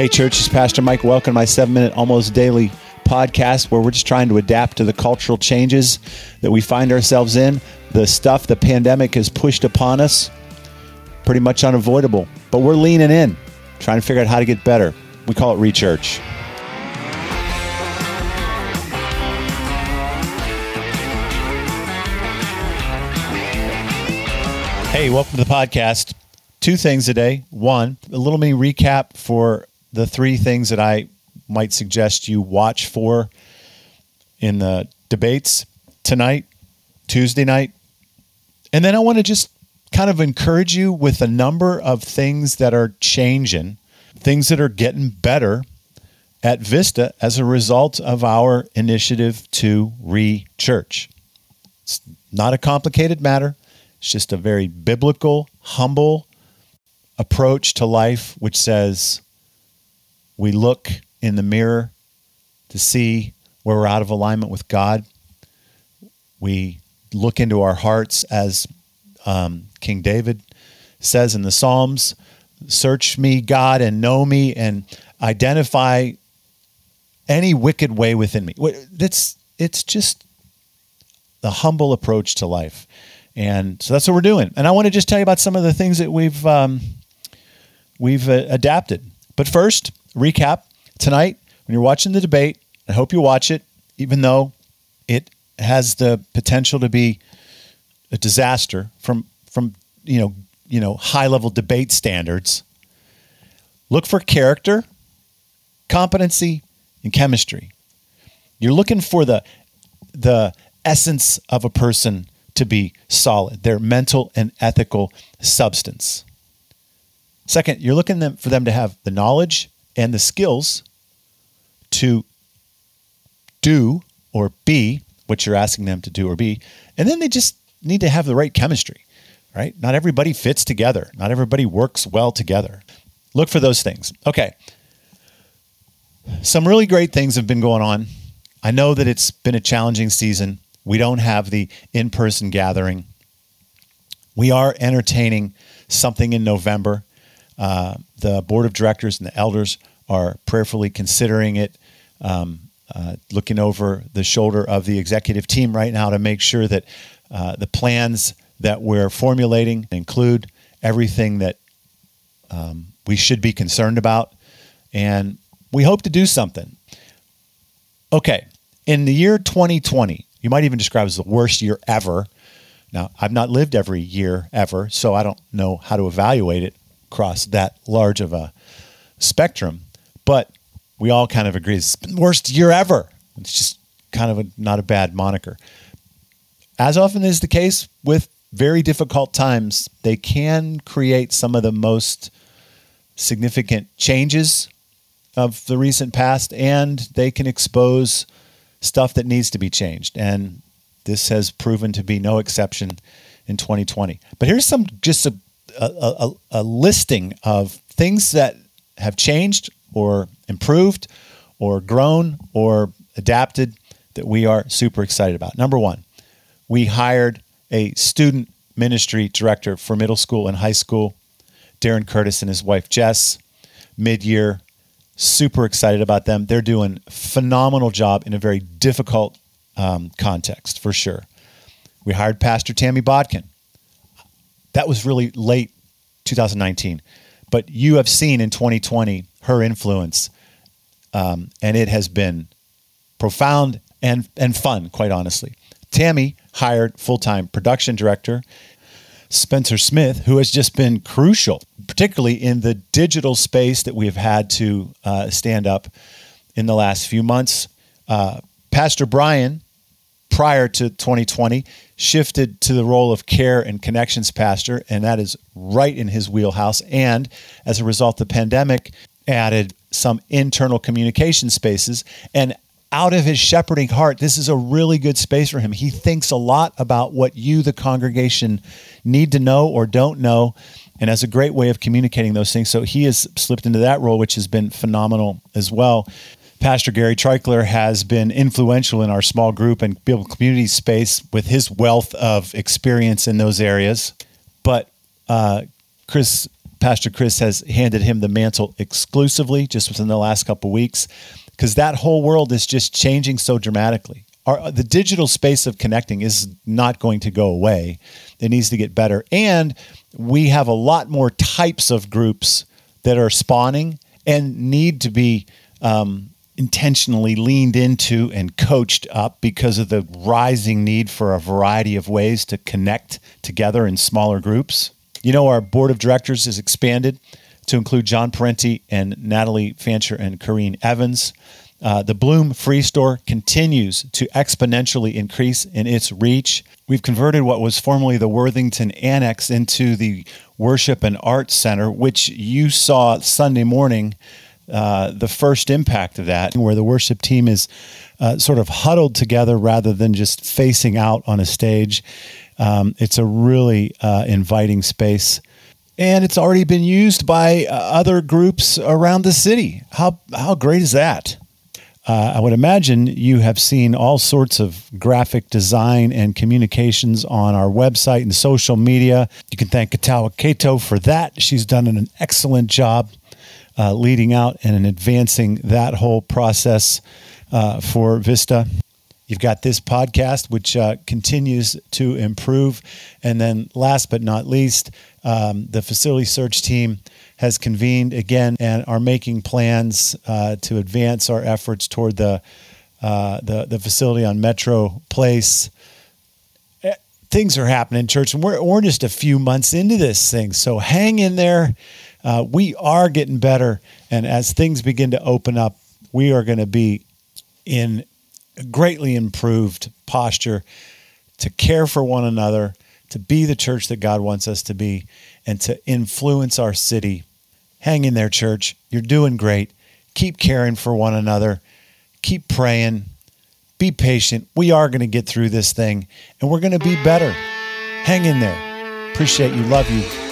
Hey, church, it's Pastor Mike. Welcome to my seven minute, almost daily podcast where we're just trying to adapt to the cultural changes that we find ourselves in. The stuff the pandemic has pushed upon us, pretty much unavoidable. But we're leaning in, trying to figure out how to get better. We call it Rechurch. Hey, welcome to the podcast. Two things today. One, a little mini recap for the three things that I might suggest you watch for in the debates tonight, Tuesday night. And then I want to just kind of encourage you with a number of things that are changing, things that are getting better at Vista as a result of our initiative to re church. It's not a complicated matter, it's just a very biblical, humble approach to life, which says, we look in the mirror to see where we're out of alignment with God. We look into our hearts as um, King David says in the Psalms Search me, God, and know me, and identify any wicked way within me. It's, it's just the humble approach to life. And so that's what we're doing. And I want to just tell you about some of the things that we've, um, we've uh, adapted. But first, recap tonight when you're watching the debate. I hope you watch it, even though it has the potential to be a disaster from from you know you know high level debate standards. Look for character, competency, and chemistry. You're looking for the the essence of a person to be solid, their mental and ethical substance. Second, you're looking for them to have the knowledge and the skills to do or be what you're asking them to do or be. And then they just need to have the right chemistry, right? Not everybody fits together, not everybody works well together. Look for those things. Okay. Some really great things have been going on. I know that it's been a challenging season. We don't have the in person gathering. We are entertaining something in November. Uh, the board of directors and the elders are prayerfully considering it, um, uh, looking over the shoulder of the executive team right now to make sure that uh, the plans that we're formulating include everything that um, we should be concerned about. And we hope to do something. Okay, in the year 2020, you might even describe as the worst year ever. Now, I've not lived every year ever, so I don't know how to evaluate it across that large of a spectrum. But we all kind of agree it's the worst year ever. It's just kind of a, not a bad moniker. As often is the case with very difficult times, they can create some of the most significant changes of the recent past and they can expose stuff that needs to be changed. And this has proven to be no exception in 2020. But here's some just a a, a, a listing of things that have changed or improved or grown or adapted that we are super excited about. Number one, we hired a student ministry director for middle school and high school, Darren Curtis and his wife Jess, mid year. Super excited about them. They're doing phenomenal job in a very difficult um, context for sure. We hired Pastor Tammy Bodkin that was really late 2019. But you have seen in 2020 her influence, um, and it has been profound and and fun, quite honestly. Tammy hired full time production director Spencer Smith, who has just been crucial, particularly in the digital space that we have had to uh, stand up in the last few months. Uh, Pastor Brian, prior to 2020, shifted to the role of care and connections pastor, and that is right in his wheelhouse. And as a result, the pandemic added some internal communication spaces. And out of his shepherding heart, this is a really good space for him. He thinks a lot about what you, the congregation, need to know or don't know, and has a great way of communicating those things. So he has slipped into that role, which has been phenomenal as well. Pastor Gary Treichler has been influential in our small group and biblical community space with his wealth of experience in those areas. but uh, Chris, Pastor Chris, has handed him the mantle exclusively just within the last couple weeks because that whole world is just changing so dramatically. Our, the digital space of connecting is not going to go away. It needs to get better. And we have a lot more types of groups that are spawning and need to be um, intentionally leaned into and coached up because of the rising need for a variety of ways to connect together in smaller groups. You know, our board of directors is expanded to include John Parenti and Natalie Fancher and Corrine Evans. Uh, the Bloom Free Store continues to exponentially increase in its reach. We've converted what was formerly the Worthington Annex into the Worship and Arts Center, which you saw Sunday morning. Uh, the first impact of that, where the worship team is uh, sort of huddled together rather than just facing out on a stage. Um, it's a really uh, inviting space and it's already been used by uh, other groups around the city. How how great is that? Uh, I would imagine you have seen all sorts of graphic design and communications on our website and social media. You can thank Katawa Kato for that. She's done an excellent job uh, leading out and advancing that whole process uh, for Vista. You've got this podcast, which uh, continues to improve. And then, last but not least, um, the facility search team has convened again and are making plans uh, to advance our efforts toward the, uh, the, the facility on Metro Place. Eh, things are happening, church, and we're, we're just a few months into this thing. So hang in there. Uh, we are getting better. And as things begin to open up, we are going to be in greatly improved posture to care for one another, to be the church that God wants us to be, and to influence our city Hang in there, church. You're doing great. Keep caring for one another. Keep praying. Be patient. We are going to get through this thing and we're going to be better. Hang in there. Appreciate you. Love you.